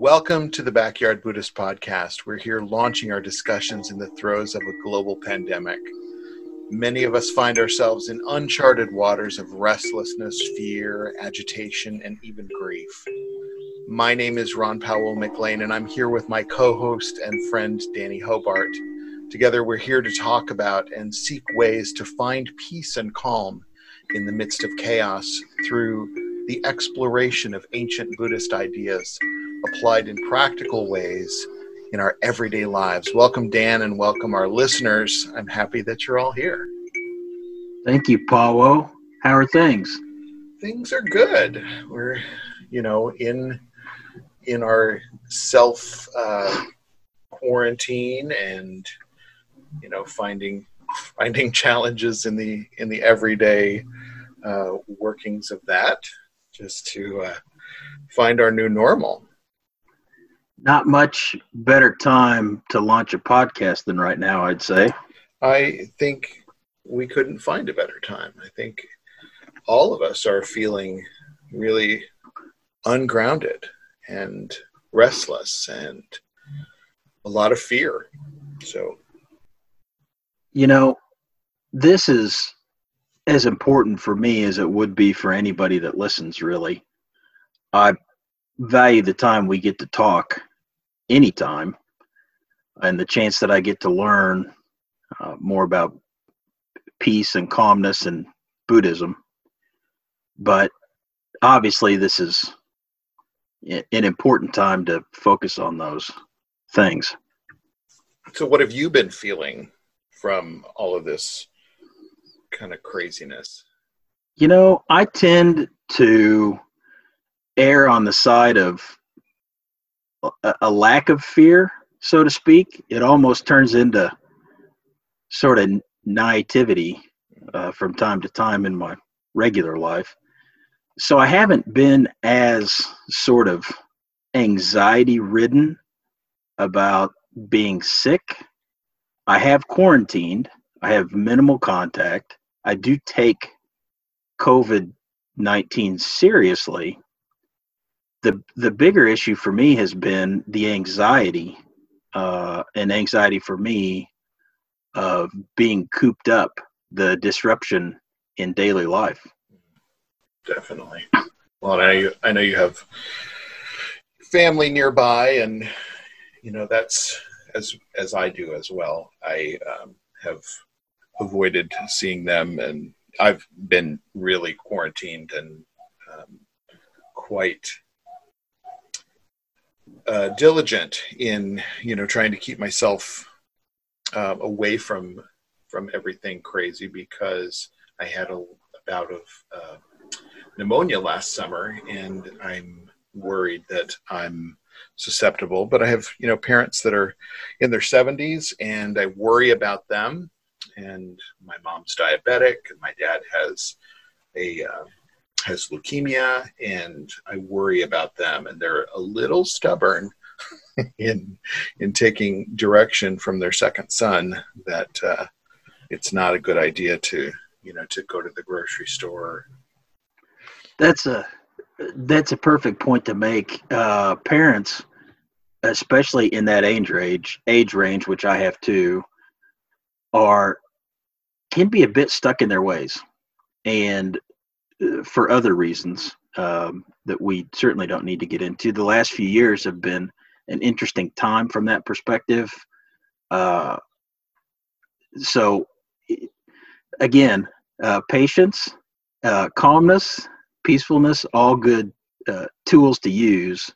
Welcome to the Backyard Buddhist Podcast. We're here launching our discussions in the throes of a global pandemic. Many of us find ourselves in uncharted waters of restlessness, fear, agitation, and even grief. My name is Ronn Pawo McLane, and I'm here with my co host and friend Danny Hobart. Together, we're here to talk about and seek ways to find peace and calm in the midst of chaos through the exploration of ancient Buddhist ideas applied in practical ways in our everyday lives. Welcome, Dan, and welcome our listeners. I'm happy that you're all here. Thank you, Pawo. How are things? Things are good. We're, you know, in in our self uh, quarantine and you know finding finding challenges in the in the everyday uh, workings of that just to uh, find our new normal not much better time to launch a podcast than right now i'd say. I think we couldn't find a better time. I think all of us are feeling really ungrounded and restless and a lot of fear. So you know, this is as important for me as it would be for anybody that listens, really. I value the time we get to talk anytime and the chance that I get to learn uh, more about peace and calmness and Buddhism. But obviously, this is an important time to focus on those things. So, what have you been feeling from all of this kind of craziness? You know, I tend to err on the side of a, lack of fear, so to speak. It almost turns into sort of naivety uh, from time to time in my regular life. So I haven't been as sort of anxiety ridden about being sick I have quarantined. I have minimal contact. I do take COVID 19 seriously. The, the bigger issue for me has been the anxiety, uh, and anxiety for me of being cooped up, the disruption in daily life. Definitely. Well, I know you, I know you have family nearby, and you know that's as as I do as well. I um, have avoided seeing them, and I've been really quarantined and um, quite uh, diligent in you know trying to keep myself uh, away from from everything crazy because I had a, a bout of uh, pneumonia last summer, and I'm worried that I'm susceptible. But I have, you know, parents that are in their 70s, and I worry about them. And my mom's diabetic, and my dad has a uh, has leukemia, and I worry about them. And they're a little stubborn in in taking direction from their second son. That uh, it's not a good idea to you know to go to the grocery store. That's a that's a perfect point to make. Uh, parents especially in that age range, age range, which I have too, are can be a bit stuck in their ways, and for other reasons um, that we certainly don't need to get into. The last few years have been an interesting time from that perspective. Uh, so, again, uh, patience, uh, calmness, peacefulness, all good uh, tools to use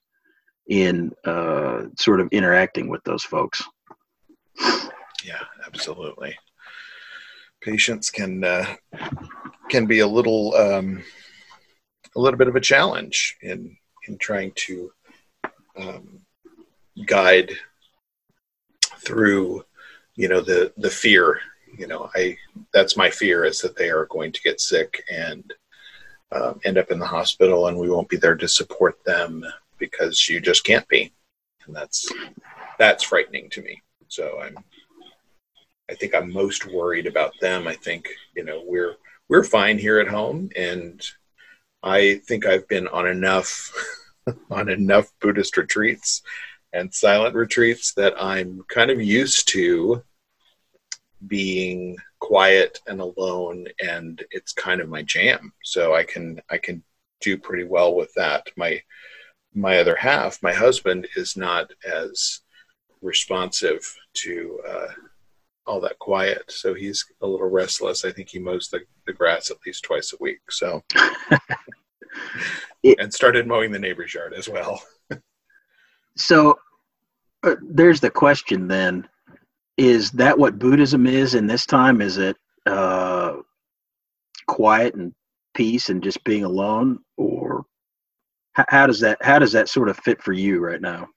in uh, sort of interacting with those folks. Yeah, absolutely. Patience can uh, can be a little um, a little bit of a challenge in in trying to um, guide through you know the the fear you know i that's my fear is that they are going to get sick and um, end up in the hospital and we won't be there to support them because you just can't be, and that's that's frightening to me. So I'm I think I'm most worried about them. I think you know we're we're fine here at home, and I think I've been on enough on enough Buddhist retreats and silent retreats that I'm kind of used to being quiet and alone and it's kind of my jam. So i can i can do pretty well with that. My my other half my husband is not as responsive to uh, all that quiet so he's a little restless i think he mows the, the grass at least twice a week so and started mowing the neighbor's yard as well so uh, there's the question then is that what Buddhism is in this time? Is it uh, quiet and peace and just being alone, or how, how does that how does that sort of fit for you right now?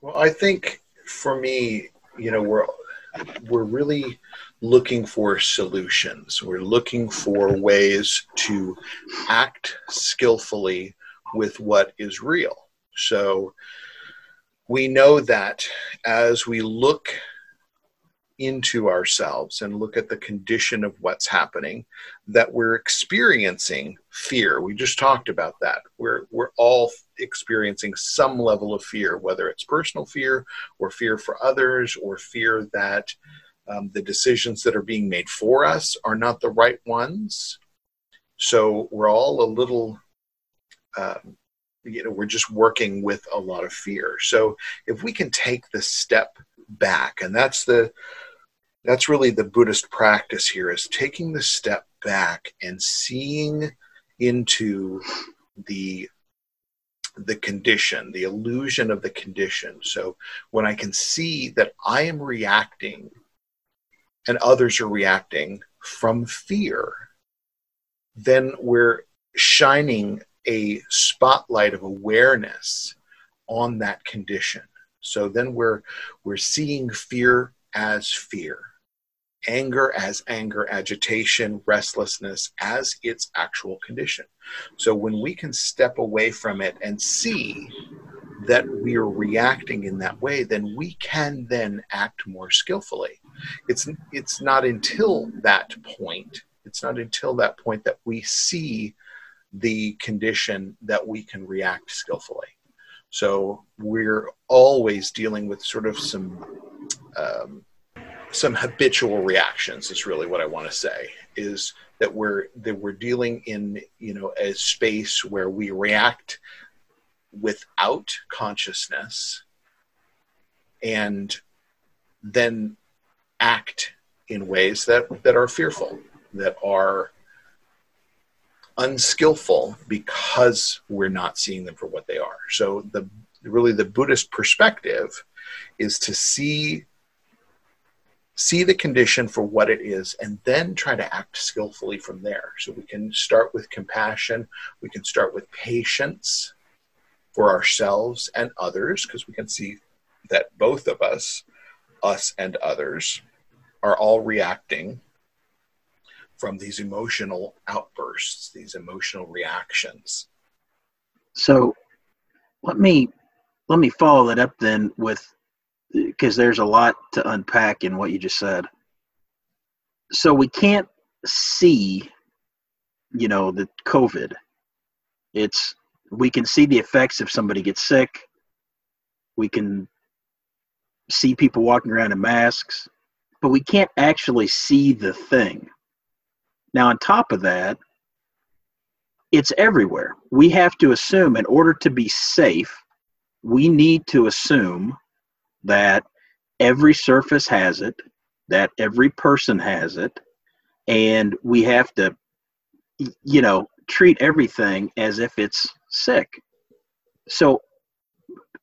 Well, I think for me, you know, we're we're really looking for solutions. We're looking for ways to act skillfully with what is real. So we know that as we look into ourselves and look at the condition of what's happening that we're experiencing fear. We just talked about that. We're we're all experiencing some level of fear whether it's personal fear or fear for others or fear that um, the decisions that are being made for us are not the right ones. So we're all a little um, you know we're just working with a lot of fear. So if we can take the step back and that's the that's really the Buddhist practice here is taking the step back and seeing into the the condition, the illusion of the condition. So when I can see that I am reacting and others are reacting from fear, then we're shining a spotlight of awareness on that condition. So then we're we're seeing fear as fear anger as anger, agitation, restlessness as its actual condition. So when we can step away from it and see that we are reacting in that way, then we can then act more skillfully. It's it's not until that point, it's not until that point that we see the condition that we can react skillfully. So we're always dealing with sort of some um, some habitual reactions is really what I want to say is that we're that we're dealing in you know a space where we react without consciousness and then act in ways that that are fearful that are unskillful because we're not seeing them for what they are. So the really the buddhist perspective is to see see the condition for what it is, and then try to act skillfully from there. So we can start with compassion, we can start with patience for ourselves and others, because we can see that both of us, us and others, are all reacting from these emotional outbursts, these emotional reactions. So let me let me follow that up then with because there's a lot to unpack in what you just said. So we can't see, you know, the COVID. It's we can see the effects if somebody gets sick. We can see people walking around in masks, but we can't actually see the thing. Now, on top of that, it's everywhere. We have to assume, in order to be safe, we need to assume that every surface has it, that every person has it, and we have to, you know, treat everything as if it's sick. So,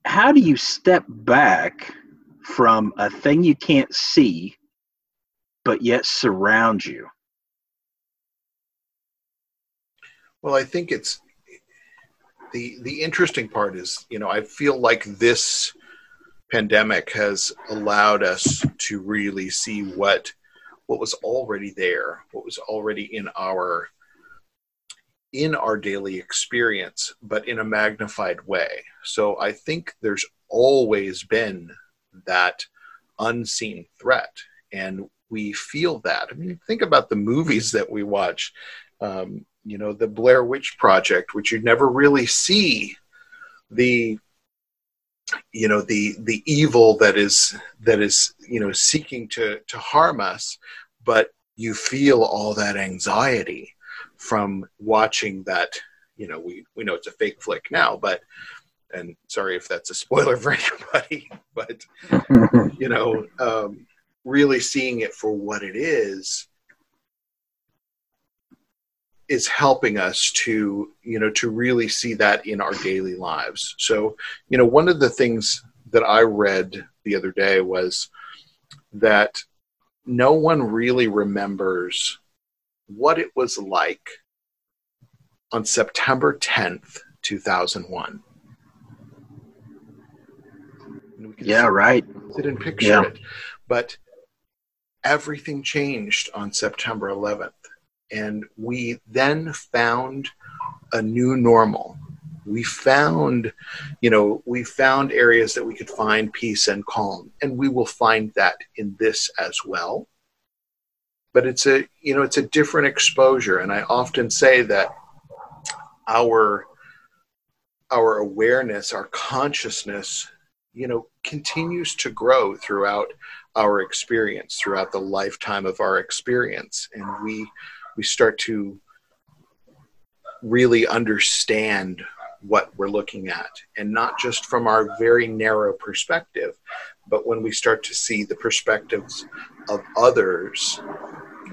how do you step back from a thing you can't see, but yet surrounds you? Well, I think it's the the interesting part is, you know, I feel like this pandemic has allowed us to really see what what was already there, what was already in our in our daily experience, but in a magnified way. So I think there's always been that unseen threat, and we feel that. I mean, think about the movies that we watch. Um, you know, the Blair Witch Project, which you never really see the you know the the evil that is that is you know seeking to to harm us but you feel all that anxiety from watching that you know we we know it's a fake flick now but and sorry if that's a spoiler for anybody but you know um, really seeing it for what it is is helping us to you know to really see that in our daily lives. So you know one of the things that i read the other day was that no one really remembers what it was like on september 10th 2001 yeah right. sit and picture yeah. it. But everything changed on september 11th and we then found a new normal. We found you know we found areas that we could find peace and calm and we will find that in this as well. But it's a you know it's a different exposure and i often say that our our awareness our consciousness you know continues to grow throughout our experience throughout the lifetime of our experience. And we we start to really understand what we're looking at. And not just from our very narrow perspective but when we start to see the perspectives of others.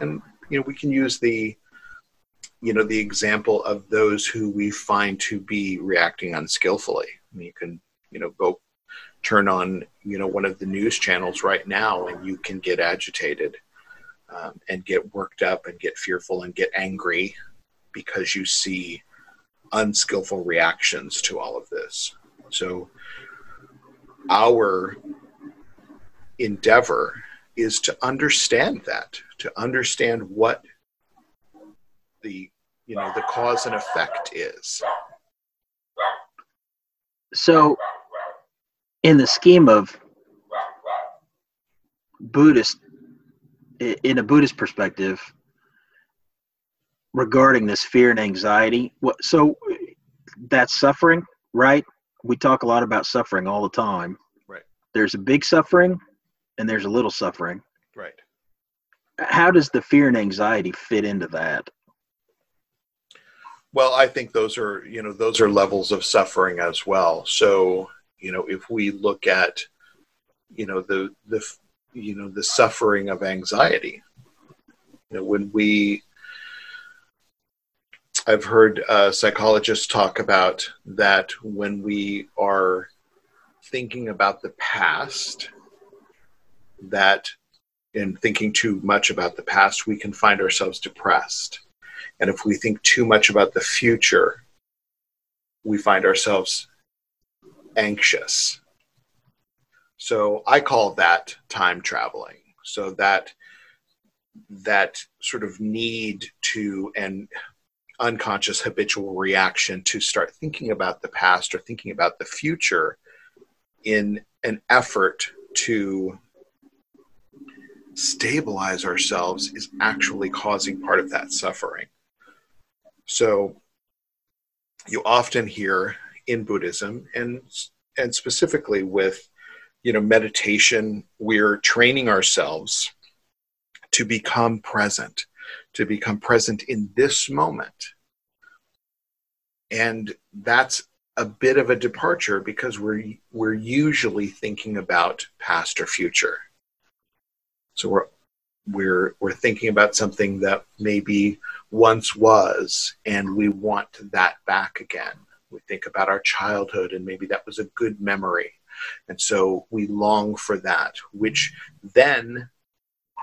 And you know we can use the you know the example of those who we find to be reacting unskillfully. I mean, you can you know go turn on you know one of the news channels right now and you can get agitated um, and get worked up and get fearful and get angry because you see unskillful reactions to all of this. So, our endeavor is to understand that, to understand what the you know the cause and effect is. So, in the scheme of Buddhist in a Buddhist perspective regarding this fear and anxiety. What so that's suffering, right? We talk a lot about suffering all the time. Right. There's a big suffering and there's a little suffering. Right. How does the fear and anxiety fit into that? Well, I think those are, you know, those are levels of suffering as well. So, you know, if we look at, you know, the the you know the suffering of anxiety. You know when we i've heard uh, psychologists talk about that when we are thinking about the past that in thinking too much about the past we can find ourselves depressed. And if we think too much about the future we find ourselves anxious so I call that time traveling. So that that sort of need to and unconscious habitual reaction to start thinking about the past or thinking about the future in an effort to stabilize ourselves is actually causing part of that suffering. So you often hear in Buddhism and and specifically with you know meditation we're training ourselves to become present to become present in this moment. And that's a bit of a departure because we're we're usually thinking about past or future. So we're we're we're thinking about something that maybe once was and we want that back again. We think about our childhood and maybe that was a good memory and so we long for that, which then,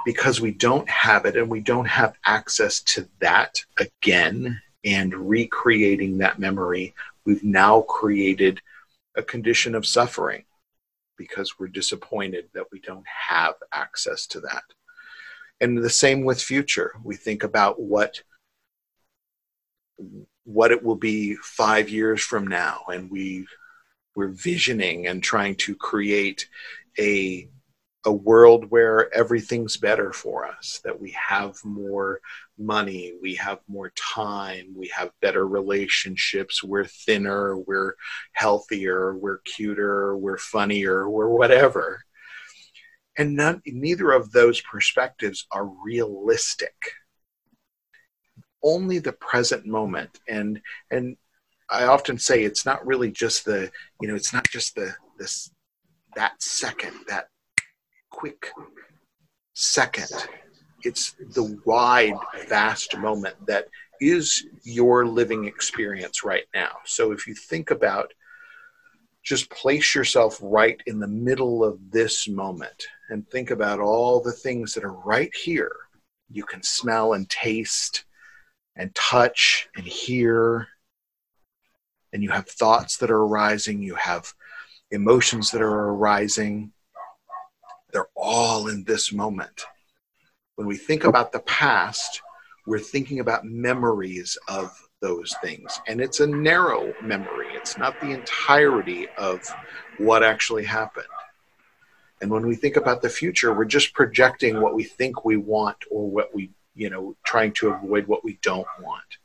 because we don't have it and we don't have access to that again and recreating that memory, we've now created a condition of suffering because we're disappointed that we don't have access to that. And the same with future. We think about what what it will be 5 years from now and we we're visioning and trying to create a a world where everything's better for us, that we have more money, we have more time, we have better relationships, we're thinner, we're healthier, we're cuter, we're funnier, we're whatever. And none, neither of those perspectives are realistic. Only the present moment. And and I often say it's not really just the, you know, it's not just the this that second, that quick second. It's the wide, vast moment that is your living experience right now. So if you think about just place yourself right in the middle of this moment and think about all the things that are right here. You can smell and taste and touch and hear. And you have thoughts that are arising, you have emotions that are arising. They're all in this moment. When we think about the past, we're thinking about memories of those things. And it's a narrow memory, it's not the entirety of what actually happened. And when we think about the future, we're just projecting what we think we want or what we, you know, trying to avoid what we don't want.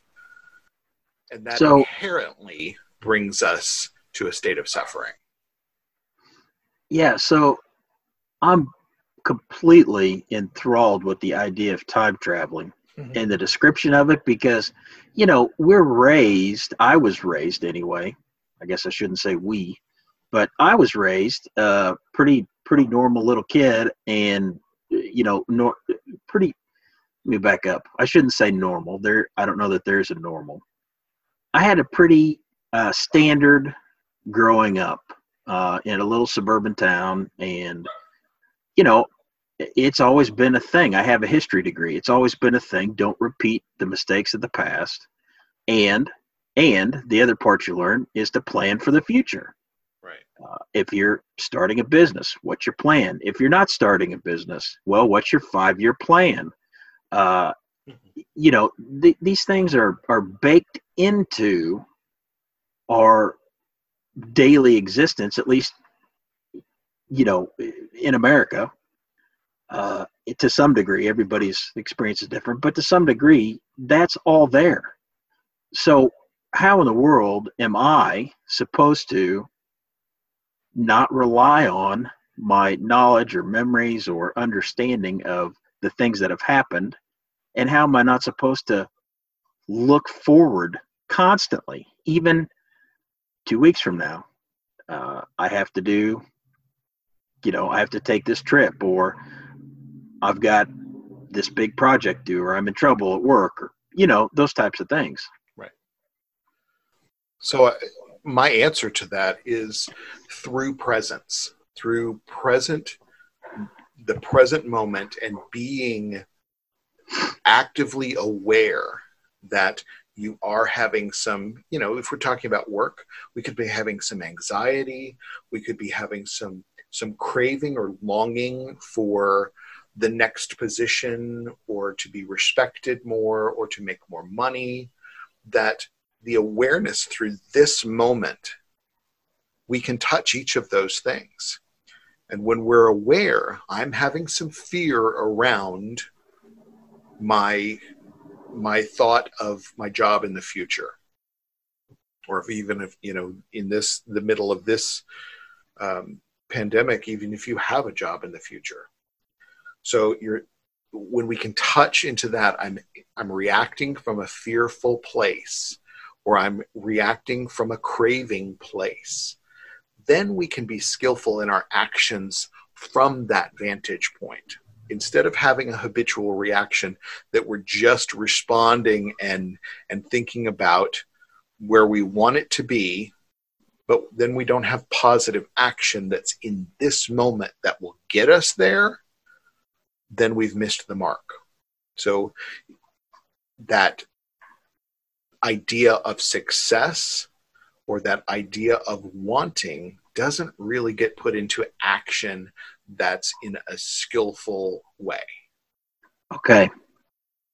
And that so, inherently brings us to a state of suffering. Yeah, so I'm completely enthralled with the idea of time traveling mm-hmm. and the description of it because, you know, we're raised, I was raised anyway. I guess I shouldn't say we, but I was raised uh pretty pretty normal little kid and you know, nor, pretty let me back up. I shouldn't say normal. There I don't know that there's a normal. I had a pretty uh, standard growing up uh, in a little suburban town, and you know, it's always been a thing. I have a history degree. It's always been a thing. Don't repeat the mistakes of the past, and and the other part you learn is to plan for the future. Right. Uh, if you're starting a business, what's your plan? If you're not starting a business, well, what's your five-year plan? Uh. You know, th- these things are are baked into our daily existence, at least, you know, in America, uh, to some degree, everybody's experience is different, but to some degree, that's all there. So, how in the world am I supposed to not rely on my knowledge or memories or understanding of the things that have happened? And how am I not supposed to look forward constantly, even two weeks from now, uh, I have to do, you know, I have to take this trip, or I've got this big project due, or I'm in trouble at work, or, you know, those types of things. Right. So, uh, my answer to that is through presence, through present, the present moment, and being actively aware that you are having some, you know, if we're talking about work, we could be having some anxiety, we could be having some some craving or longing for the next position or to be respected more or to make more money that the awareness through this moment we can touch each of those things. And when we're aware i'm having some fear around my my thought of my job in the future. Or if even if you know in this the middle of this um, pandemic even if you have a job in the future. So you're when we can touch into that i'm i'm reacting from a fearful place or i'm reacting from a craving place. Then we can be skillful in our actions from that vantage point instead of having a habitual reaction that we're just responding and and thinking about where we want it to be but then we don't have positive action that's in this moment that will get us there then we've missed the mark. So that idea of success or that idea of wanting doesn't really get put into action that's in a skillful way. Okay.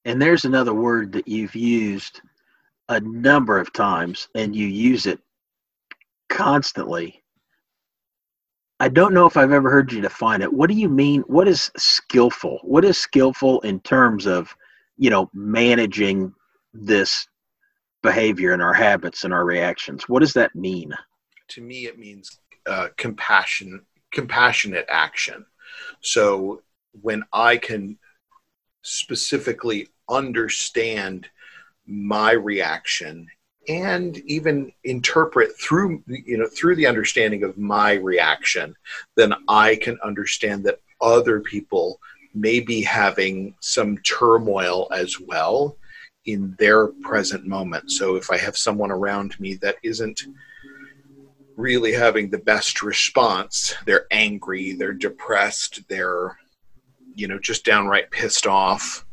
And there's another word that you've used a number of times and you use it constantly. I don't know if I've ever heard you define it. What do you mean? What is skillful? What is skillful in terms of, you know, managing this behavior and our habits and our reactions? What does that mean? To me, it means uh, compassion, compassionate action. So when I can specifically understand my reaction and even interpret through you know through the understanding of my reaction then i can understand that other people may be having some turmoil as well in their present moment so if i have someone around me that isn't really having the best response they're angry they're depressed they're you know just downright pissed off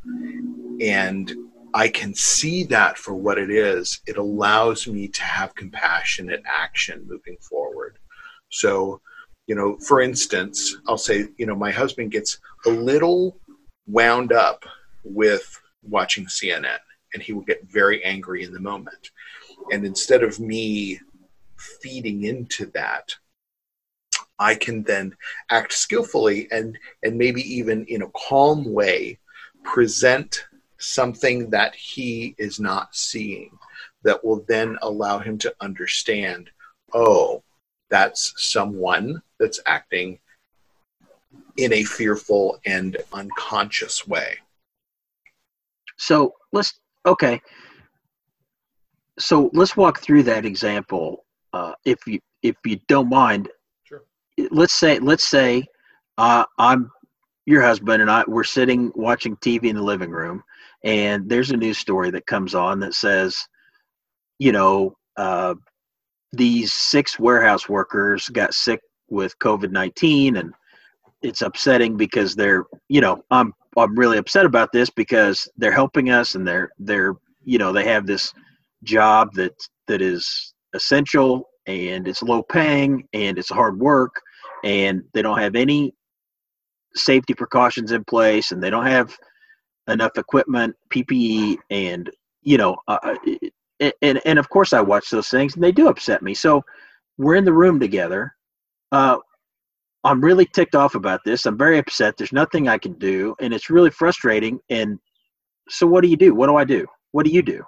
and I can see that for what it is, it allows me to have compassionate action moving forward. So, you know, for instance, I'll say, you know, my husband gets a little wound up with watching CNN and he will get very angry in the moment. And instead of me feeding into that, I can then act skillfully and and maybe even in a calm way present something that he is not seeing that will then allow him to understand oh, that's someone that's acting in a fearful and unconscious way. So let's, okay. So let's walk through that example. Uh, if you if you don't mind, sure. Let's say let's say uh, I'm your husband and I we're sitting watching TV in the living room, and there's a news story that comes on that says, you know, uh, these six warehouse workers got sick with COVID nineteen, and it's upsetting because they're, you know, I'm I'm really upset about this because they're helping us and they're they're you know they have this job that that is essential and it's low paying and it's hard work and they don't have any safety precautions in place and they don't have enough equipment, PPE, and you know, uh, uh and and of course I watch those things, and they do upset me. So we're in the room together. Uh, I'm really ticked off about this. I'm very upset. There's nothing I can do, and it's really frustrating. And so, what do you do? What do I do? What do you do?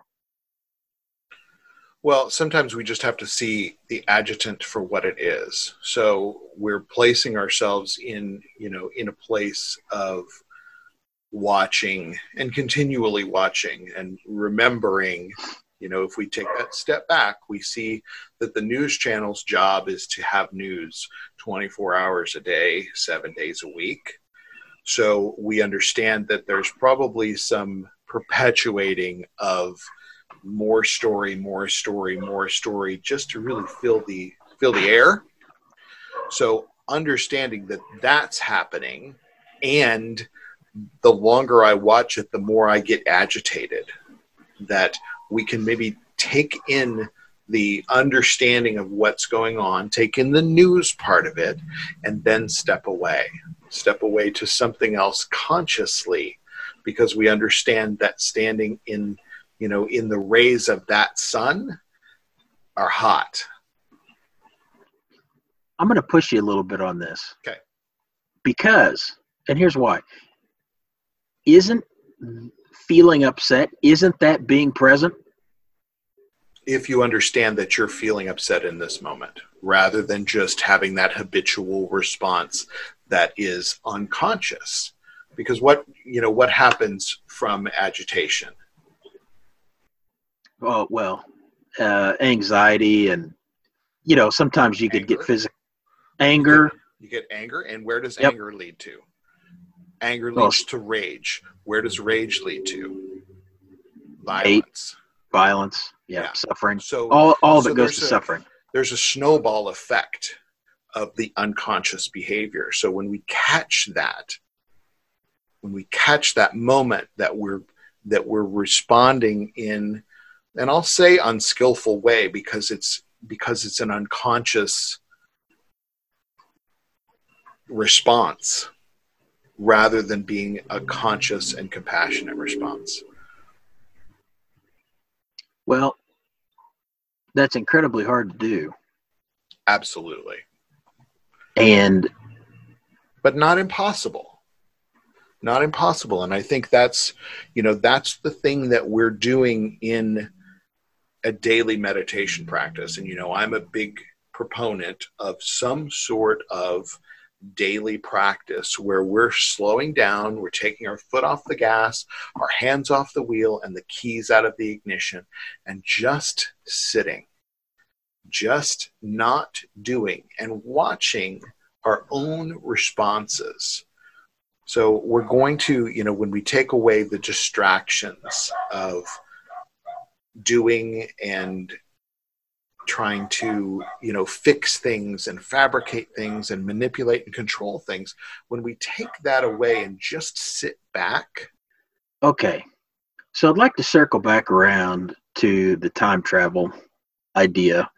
Well, sometimes we just have to see the adjutant for what it is. So we're placing ourselves in, you know, in a place of watching and continually watching and remembering you know if we take that step back we see that the news channel's job is to have news 24 hours a day 7 days a week so we understand that there's probably some perpetuating of more story more story more story just to really fill the fill the air so understanding that that's happening and the longer I watch it, the more I get agitated. That we can maybe take in the understanding of what's going on, take in the news part of it, and then step away. Step away to something else consciously because we understand that standing in you know in the rays of that sun are hot. I'm going to push you a little bit on this. Okay. Because and here's why. Isn't feeling upset isn't that being present? If you understand that you're feeling upset in this moment rather than just having that habitual response that is unconscious. Because what you know what happens from agitation oh well uh, anxiety and you know sometimes you anger. could get physical anger you get anger and where does yep. anger lead to Anger leads to rage. Where does rage lead to? Violence. Violence. Yeah, yeah. Suffering. So all, all so it goes to a, suffering. There's a snowball effect of the unconscious behavior. So when we catch that, when we catch that moment that we're that we're responding in and I'll say unskillful way because it's because it's an unconscious response rather than being a conscious and compassionate response. Well, that's incredibly hard to do. Absolutely. and but not impossible not impossible and i think that's you know that's the thing that we're doing in a daily meditation practice and you know i'm a big proponent of some sort of daily practice where we're slowing down, we're taking our foot off the gas, our hands off the wheel, and the keys out of the ignition, and just sitting, just not doing, and watching our own responses. So we're going to, you know, when we take away the distractions of doing and trying to you know fix things and fabricate things and manipulate and control things when we take that away and just sit back. Okay. So i'd like to circle back around to the time travel idea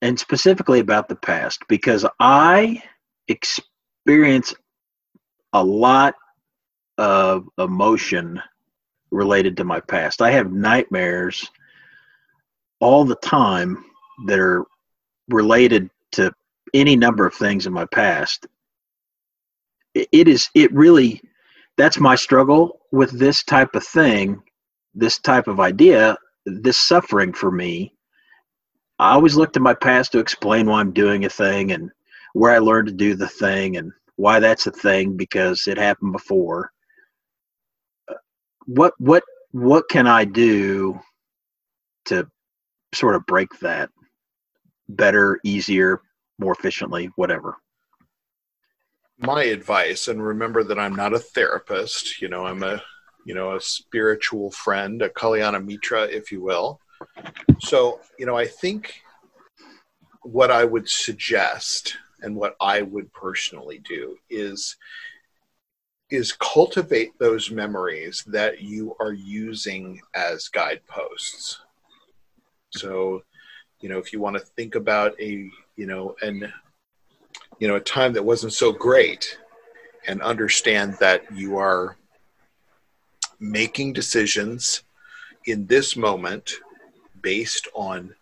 and specifically about the past because i experience a lot of emotion related to my past. I have nightmares all the time that are related to any number of things in my past. It is it really that's my struggle with this type of thing this type of idea this suffering for me. I always look to my past to explain why i'm doing a thing and where i learned to do the thing and why that's a thing because it happened before what what what can i do to sort of break that better, easier, more efficiently, whatever? My advice, and remember that I'm not a therapist, you know, I'm a you know, a spiritual friend, a Kalyana Mitra, if you will. So, you know, I think what I would suggest and what I would personally do is is cultivate those memories that you are using as guideposts. So, you know, if you want to think about a, you know, an, you know, a time that wasn't so great and understand that you are making decisions in this moment based on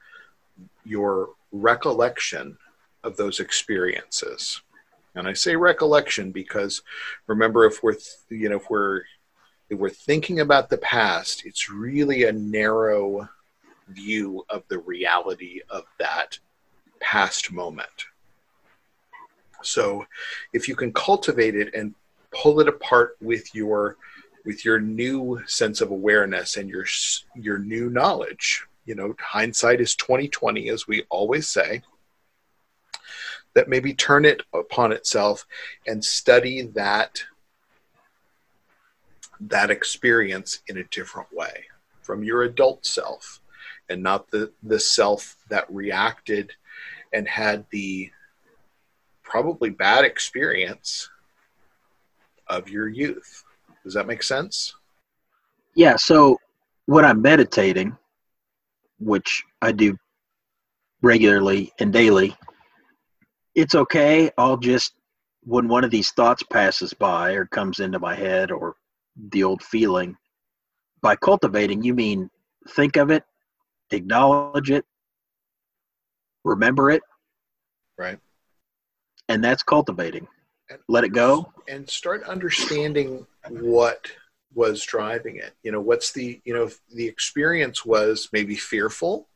your recollection of those experiences. And I say recollection because remember if we're you know if we're if we're thinking about the past, it's really a narrow view of the reality of that past moment. So if you can cultivate it and pull it apart with your with your new sense of awareness and your your new knowledge, you know, hindsight is 2020 as we always say. That maybe turn it upon itself and study that that experience in a different way from your adult self and not the the self that reacted and had the probably bad experience of your youth. Does that make sense? Yeah, so when I'm meditating, which I do regularly and daily, it's okay. I'll just, when one of these thoughts passes by or comes into my head or the old feeling, by cultivating, you mean think of it acknowledge it, remember it. Right. And that's cultivating. Let it go. And start understanding what was driving it. You know, what's the, you know, the experience was maybe fearful.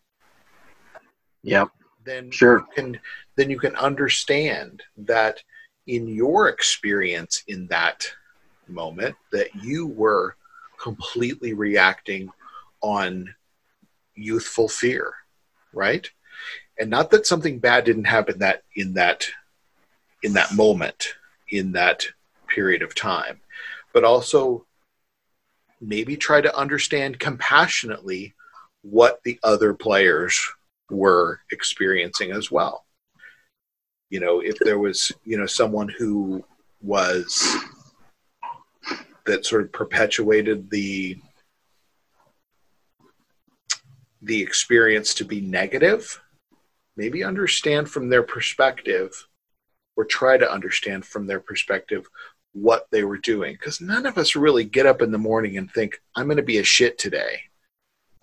Yep. Then sure. you can then you can understand that in your experience in that moment that you were completely reacting on youthful fear, right? And not that something bad didn't happen that in that in that moment, in that period of time, but also maybe try to understand compassionately what the other players were experiencing as well. You know, if there was, you know, someone who was that sort of perpetuated the the experience to be negative, maybe understand from their perspective or try to understand from their perspective what they were doing. Because none of us really get up in the morning and think, I'm going to be a shit today.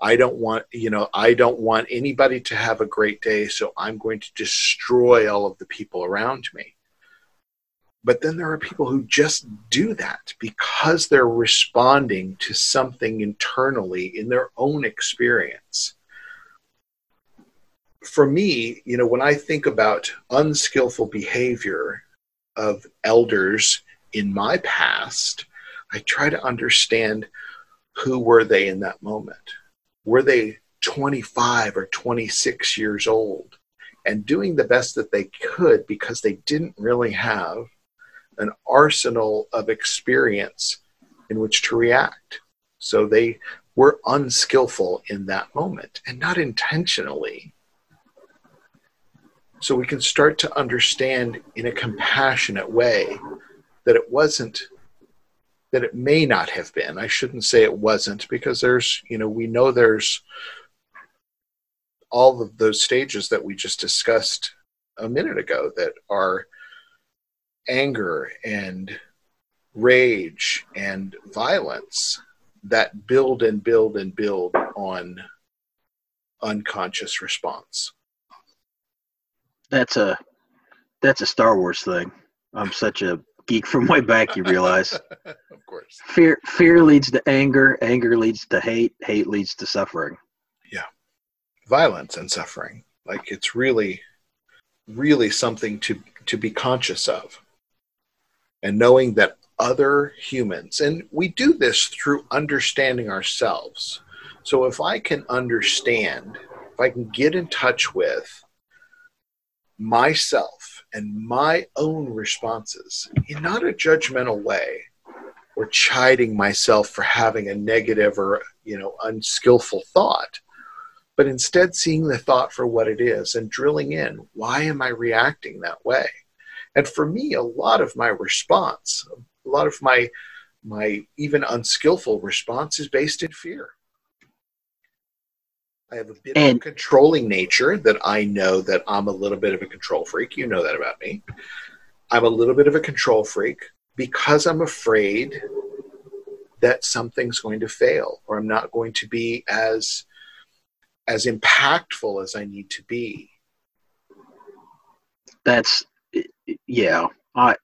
I don't want, you know, I don't want anybody to have a great day, so I'm going to destroy all of the people around me. But then there are people who just do that because they're responding to something internally in their own experience. For me, you know, when I think about unskillful behavior of elders in my past, I try to understand who were they in that moment were they 25 or 26 years old and doing the best that they could because they didn't really have an arsenal of experience in which to react. So they were unskillful in that moment and not intentionally. So we can start to understand in a compassionate way that it wasn't that it may not have been. I shouldn't say it wasn't because there's, you know, we know there's all of those stages that we just discussed a minute ago that are anger and rage and violence that build and build and build on unconscious response. That's a that's a Star Wars thing. I'm such a geek from way back, you realize. of course. Fear fear leads to anger, anger leads to hate, hate leads to suffering. Yeah. Violence and suffering. Like it's really really something to to be conscious of. And knowing that other humans and we do this through understanding ourselves. So if I can understand, if I can get in touch with myself and my own responses in not a judgmental way or chiding myself for having a negative or you know unskillful thought but instead seeing the thought for what it is and drilling in why am i reacting that way? And for me a lot of my response a lot of my my even unskillful response is based in fear I have a bit and, of a controlling nature that I know that I'm a little bit of a control freak. You know that about me. I'm a little bit of a control freak because I'm afraid that something's going to fail or I'm not going to be as as impactful as I need to be. That's yeah. I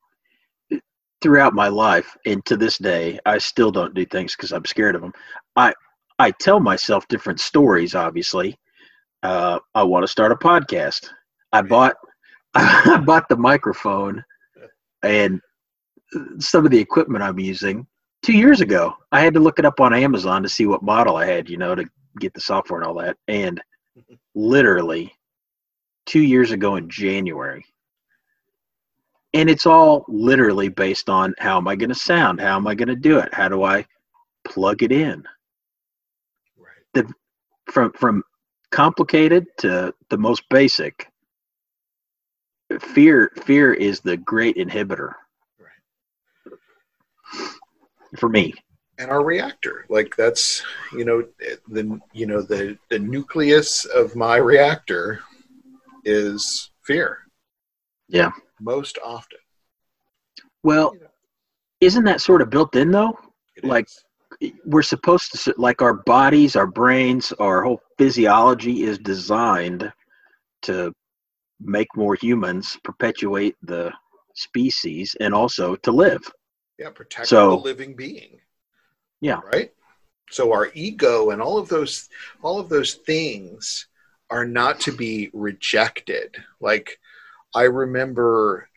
throughout my life and to this day, I still don't do things because I'm scared of them. I I tell myself different stories. Obviously, uh, I want to start a podcast. I bought I bought the microphone and some of the equipment I'm using two years ago. I had to look it up on Amazon to see what model I had, you know, to get the software and all that. And literally two years ago in January. And it's all literally based on how am I going to sound? How am I going to do it? How do I plug it in? The from from complicated to the most basic fear fear is the great inhibitor. Right. for me. And our reactor like that's you know the you know the the nucleus of my reactor is fear. Yeah. Most often. Well isn't that sort of built in though? It like is we're supposed to like our bodies our brains our whole physiology is designed to make more humans perpetuate the species and also to live. Yeah protect so, the living being. Yeah. Right? So our ego and all of those all of those things are not to be rejected. Like i remember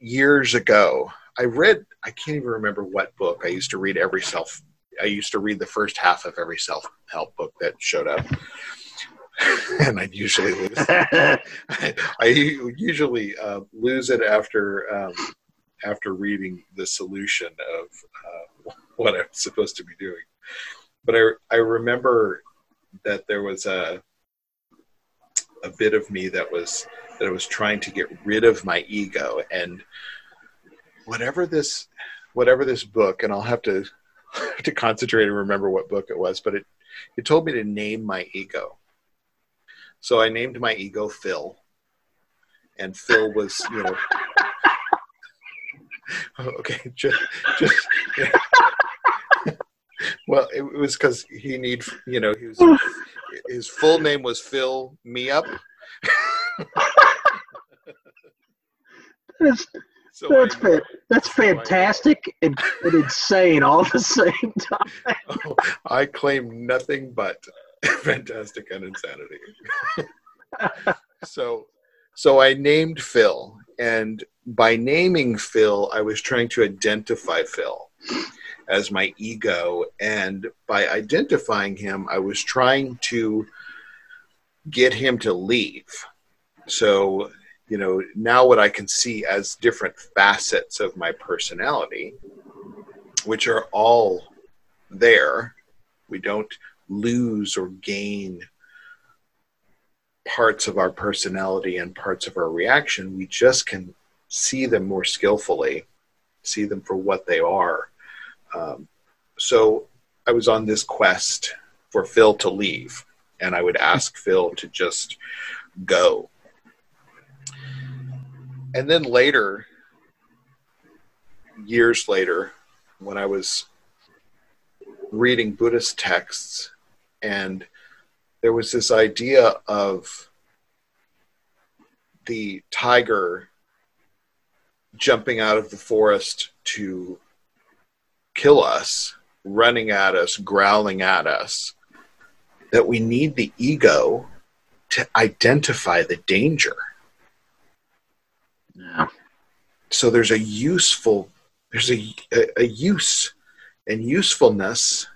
years ago I read, I can't even remember what book. I used to read every self, I used to read the first half of every self help book that showed up. and I'd usually lose. I, usually uh, lose it after um, after reading the solution of uh, what I'm supposed to be doing. But I I remember that there was a a bit of me that was that I was trying to get rid of my ego and whatever this whatever this book and i'll have to to concentrate and remember what book it was but it it told me to name my ego. So i named my ego phil. And phil was you know oh, okay just just well, it was because he need you know he was his full name was Phil Me Up. That's So that's I- that's fantastic and, and insane all at the same time. Oh, I claim nothing but fantastic and insanity. so, so I named Phil, and by naming Phil, I was trying to identify Phil as my ego, and by identifying him, I was trying to get him to leave. So, you know, now what I can see as different facets of my personality, which are all there. We don't lose or gain parts of our personality and parts of our reaction. We just can see them more skillfully, see them for what they are. Um, so I was on this quest for Phil to leave, and I would ask Phil to just go. And then later, years later, when I was reading Buddhist texts, and there was this idea of the tiger jumping out of the forest to kill us, running at us, growling at us, that we need the ego to identify the danger. Yeah. So there's a useful, there's a, a, a use and usefulness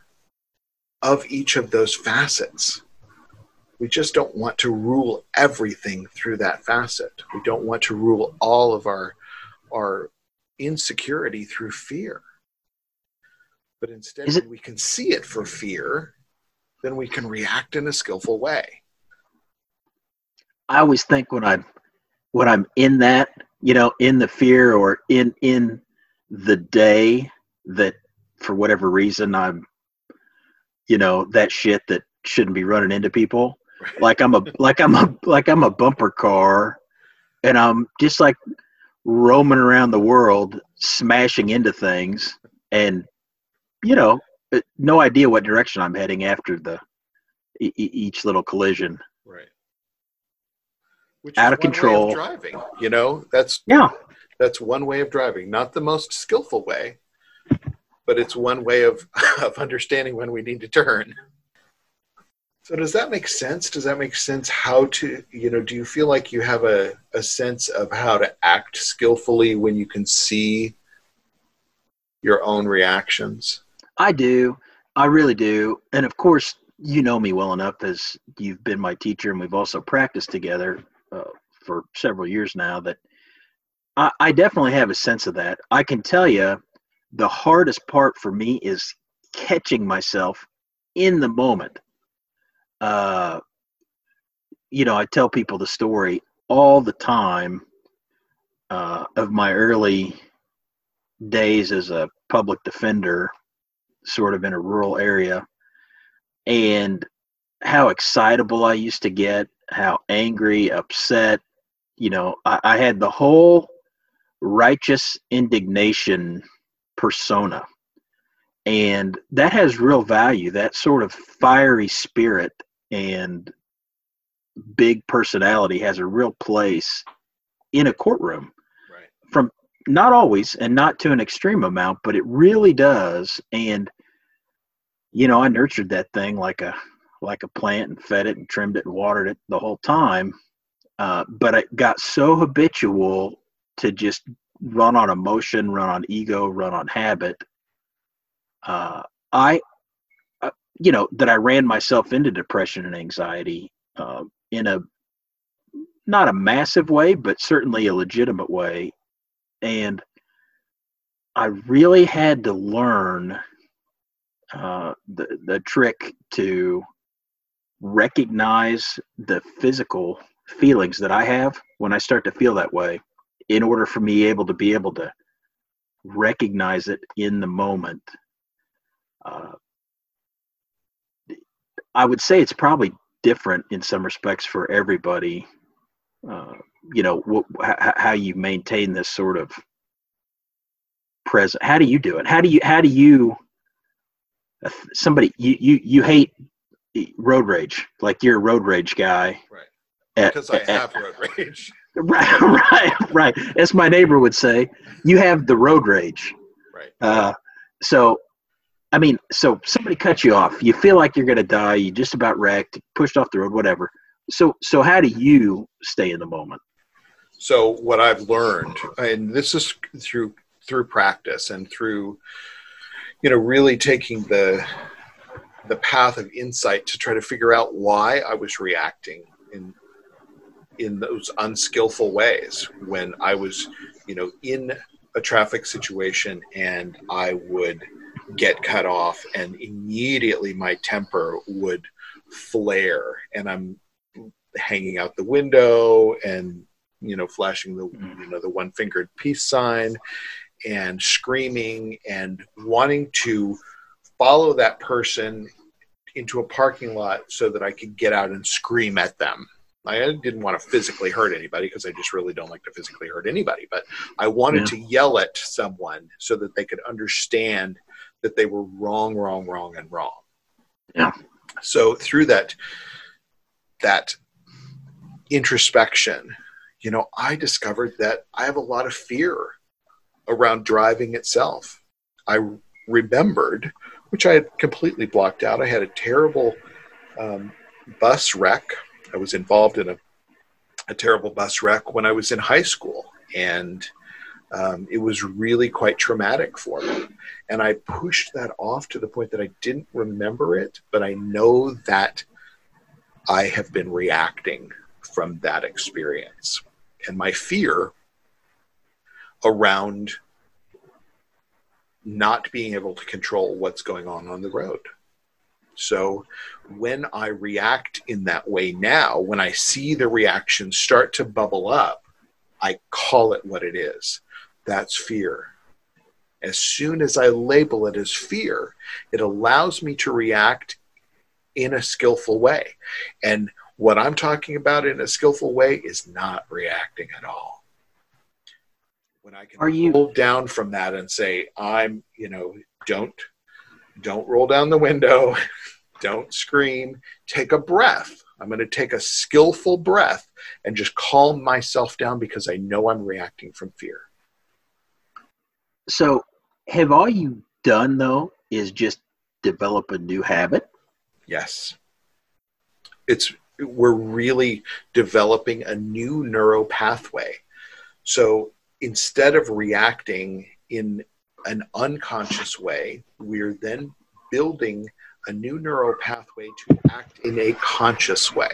of each of those facets. We just don't want to rule everything through that facet. We don't want to rule all of our our insecurity through fear. But instead, it- when we can see it for fear, then we can react in a skillful way. I always think when I'm when I'm in that, you know, in the fear or in in the day that for whatever reason I'm you know, that shit that shouldn't be running into people. Like I'm a like I'm a like I'm a bumper car and I'm just like roaming around the world smashing into things and you know, uh, no idea what direction I'm heading after the e- each little collision. Which Out of control. driving, you know, that's Yeah. that's one way of driving. Not the most skillful way, but it's one way of of understanding when we need to turn. So does that make sense? Does that make sense how to, you know, do you feel like you have a, a sense of how to act skillfully when you can see your own reactions? I do. I really do. And of course, you know me well enough as you've been my teacher and we've also practiced together uh, for several years now that I, I definitely have a sense of that. I can tell you the hardest part for me is catching myself in the moment. Uh, you know, I tell people the story all the time uh, of my early days as a public defender sort of in a rural area and how excitable I used to get, how angry, upset. You know, I, I had the whole righteous indignation persona. And that has real value. That sort of fiery spirit and big personality has a real place in a courtroom Right. from not always and not to an extreme amount, but it really does. And you know, I nurtured that thing like a like a plant and fed it and trimmed it and watered it the whole time. Uh, but it got so habitual to just run on emotion, run on ego, run on habit. Uh, I, uh, you know, that I ran myself into depression and anxiety uh, in a not a massive way, but certainly a legitimate way. And I really had to learn uh, the the trick to recognize the physical feelings that I have when I start to feel that way, in order for me able to be able to recognize it in the moment. Uh, I would say it's probably different in some respects for everybody. Uh, you know, wh- h- how you maintain this sort of present. How do you do it? How do you how do you somebody you you you hate road rage, like you're a road rage guy. Right. At- Because I at- have road rage. Right, right, right. As my neighbor would say, you have the road rage. Right. Uh, so, I mean, so somebody cuts you off. You feel like you're going to die. You just about wrecked, pushed off the road, whatever. So, so how do you stay in the moment? So what I've learned, and this is through through practice and through, you know, really taking the the path of insight to try to figure out why I was reacting in in those unskillful ways when I was, you know, in a traffic situation and I would get cut off and immediately my temper would flare and I'm hanging out the window and you know flashing the mm-hmm. you know the one fingered peace sign and screaming and wanting to follow that person into a parking lot so that I could get out and scream at them. I didn't want to physically hurt anybody because I just really don't like to physically hurt anybody, but I wanted to yell at someone so that they could understand that they were wrong, wrong, wrong, and wrong. Yeah. So through that that introspection, you know, I discovered that I have a lot of fear around driving itself. I remembered, which I had completely blocked out. I had a terrible um, bus wreck. I was involved in a, a terrible bus wreck when I was in high school, and um, it was really quite traumatic for me. And I pushed that off to the point that I didn't remember it, but I know that I have been reacting from that experience. And my fear around not being able to control what's going on on the road. So when I react in that way now, when I see the reaction start to bubble up, I call it what it is. That's fear. As soon as I label it as fear, it allows me to react in a skillful way. And what I'm talking about in a skillful way is not reacting at all. When I can Are you- pull down from that and say, I'm, you know, don't don't roll down the window, don't scream, take a breath. I'm going to take a skillful breath and just calm myself down because I know I'm reacting from fear. So, have all you done though is just develop a new habit? Yes. It's we're really developing a new neural pathway. So instead of reacting in an unconscious way, we're then building a new neural pathway to act in a conscious way.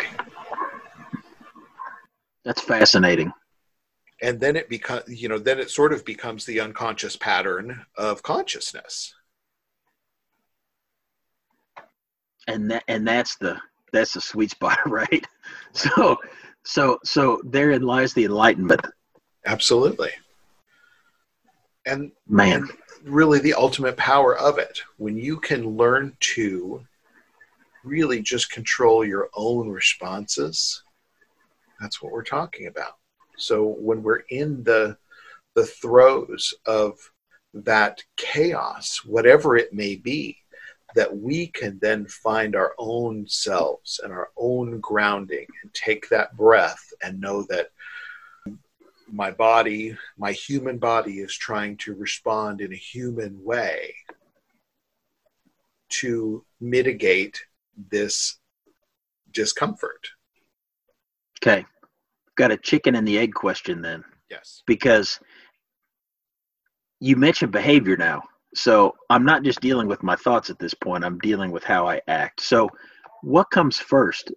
That's fascinating. And then it becomes, you know, then it sort of becomes the unconscious pattern of consciousness. and that and that's the that's the sweet spot right so so so therein lies the enlightenment Absolutely. And man and really the ultimate power of it when you can learn to really just control your own responses that's what we're talking about so when we're in the the throes of that chaos whatever it may be that we can then find our own selves and our own grounding and take that breath and know that my body, my human body, is trying to respond in a human way to mitigate this discomfort. okay. Got a chicken and the egg question then. Yes. because you mentioned behavior now. So i'm not just dealing with my thoughts at this point. I'm dealing with how i act. So what comes first?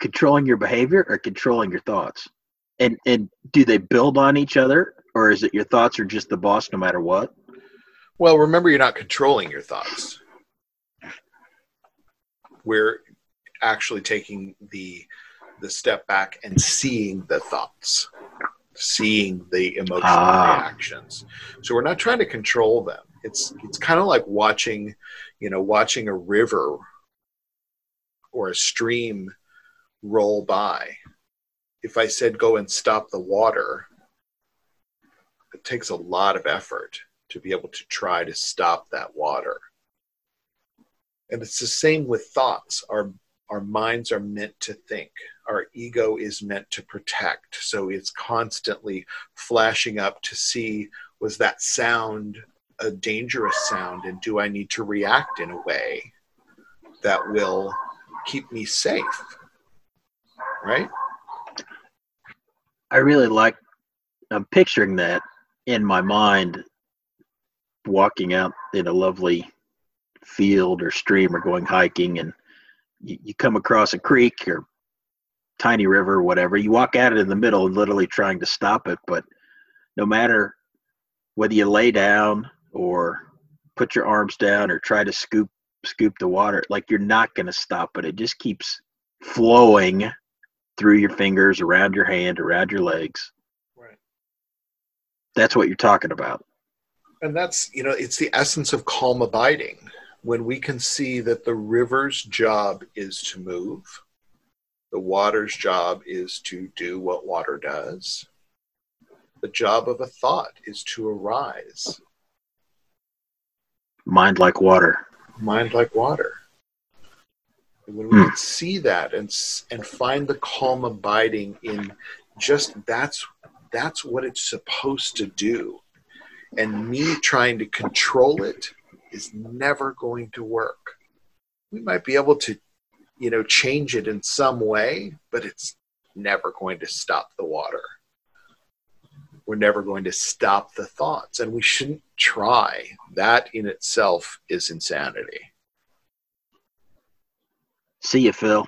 Controlling your behavior or controlling your thoughts and and do they build on each other or is it your thoughts are just the boss no matter what Well, remember, you're not controlling your thoughts. We're actually taking the the step back and seeing the thoughts, seeing the emotional Ah. reactions. So we're not trying to control them. It's it's kind of like watching, you know, watching a river or a stream roll by. If I said go and stop the water, it takes a lot of effort to be able to try to stop that water. And it's the same with thoughts. Our our minds are meant to think. Our ego is meant to protect. So it's constantly flashing up to see was that sound a dangerous sound and do I need to react in a way that will keep me safe? Right? I really like I'm picturing that in my mind walking out in a lovely field or stream or going hiking and you, you come across a creek or tiny river or whatever. You walk at it in the middle and literally trying to stop it but no matter whether you lay down or put your arms down or try to scoop scoop the water like you're not going to stop it. It just keeps flowing through your fingers around your hand around your legs. Right. That's what you're talking about. And that's you know it's the essence of calm abiding. When we can see that the river's job is to move the water's job is to do what water does the job of a thought is to arise. Mind like water. Mind like water when we can see that and and find the calm abiding in just that's that's what it's supposed to do. And me trying to control it is never going to work. We might be able to you know change it in some way but it's never going to stop the water. We're never going to stop the thoughts and we shouldn't try. That in itself is insanity see you phil.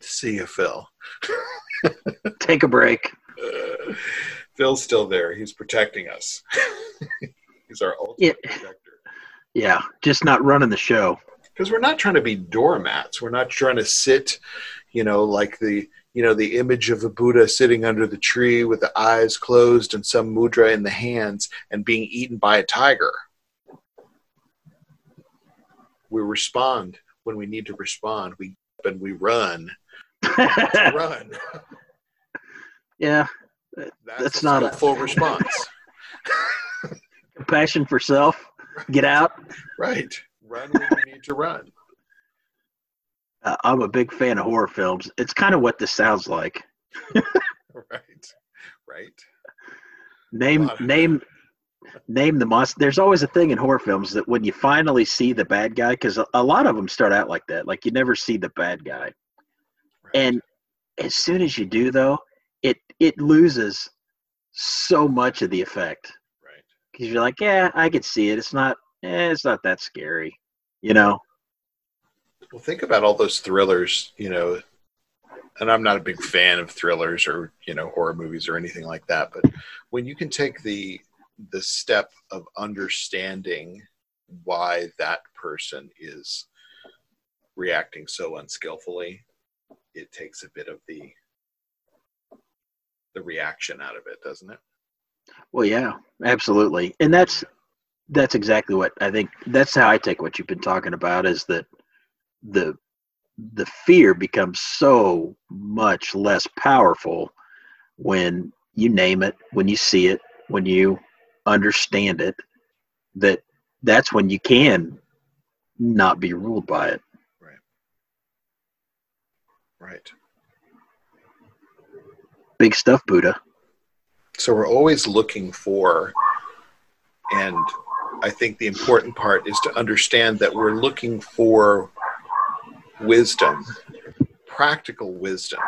See you phil. Take a break. Uh, phil's still there. He's protecting us. He's our ultimate Yeah. protector. Yeah just not running the show. Because we're not trying to be doormats. We're not trying to sit you know like the you know the image of a buddha sitting under the tree with the eyes closed and some mudra in the hands and being eaten by a tiger. We respond when we need to respond we and we run run. Yeah that's, That's not a- full response. Compassion for self get out. Right. Run when you need to run. Uh, i'm a big fan of horror films. It's kind of what this sounds like. Right. Right. Name name name the monster there's always a thing in horror films that when you finally see the bad guy because a, a lot of them start out like that like you never see the bad guy. Right. and as soon as you do though it it loses so much of the effect. Right. Because you're like yeah i could see it. It's not eh, it's not that scary you know? Well, think about all those thrillers, you know, and I'm not a big fan of thrillers or, you know, horror movies or anything like that, but when you can take the the step of understanding why that person is reacting so unskillfully, it takes a bit of the the reaction out of it, doesn't it? well yeah absolutely and that's that's exactly what i think that's how i take what you've been talking about is that the the fear becomes so much less powerful when you name it when you see it when you understand it that that's when you can not be ruled by it. Right. right. Big stuff buddha. So we're always looking for, and I think the important part is to understand that we're looking for wisdom, practical wisdom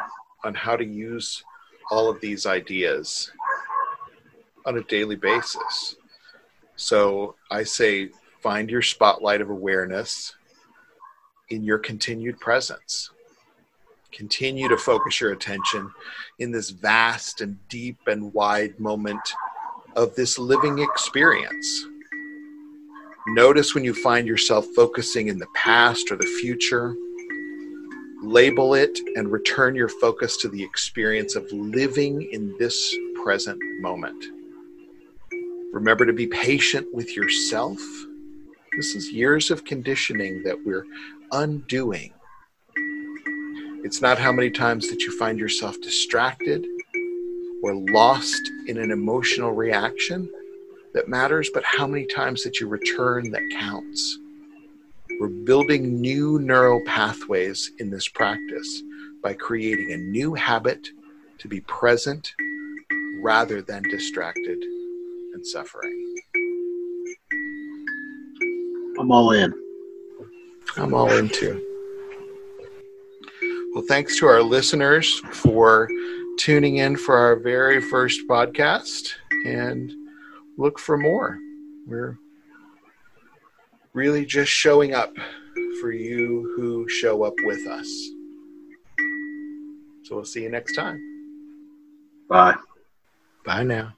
on how to use all of these ideas on a daily basis. So I say, find your spotlight of awareness in your continued presence. Continue to focus your attention in this vast and deep and wide moment of this living experience. Notice when you find yourself focusing in the past or the future. Label it and return your focus to the experience of living in this present moment. Remember to be patient with yourself. This is years of conditioning that we're undoing. It's not how many times that you find yourself distracted or lost in an emotional reaction that matters, but how many times that you return that counts. We're building new neural pathways in this practice by creating a new habit to be present rather than distracted and suffering. I'm all in. I'm all in too. Well, thanks to our listeners for tuning in for our very first podcast and look for more. We're really just showing up for you who show up with us. So we'll see you next time. Bye. Bye now.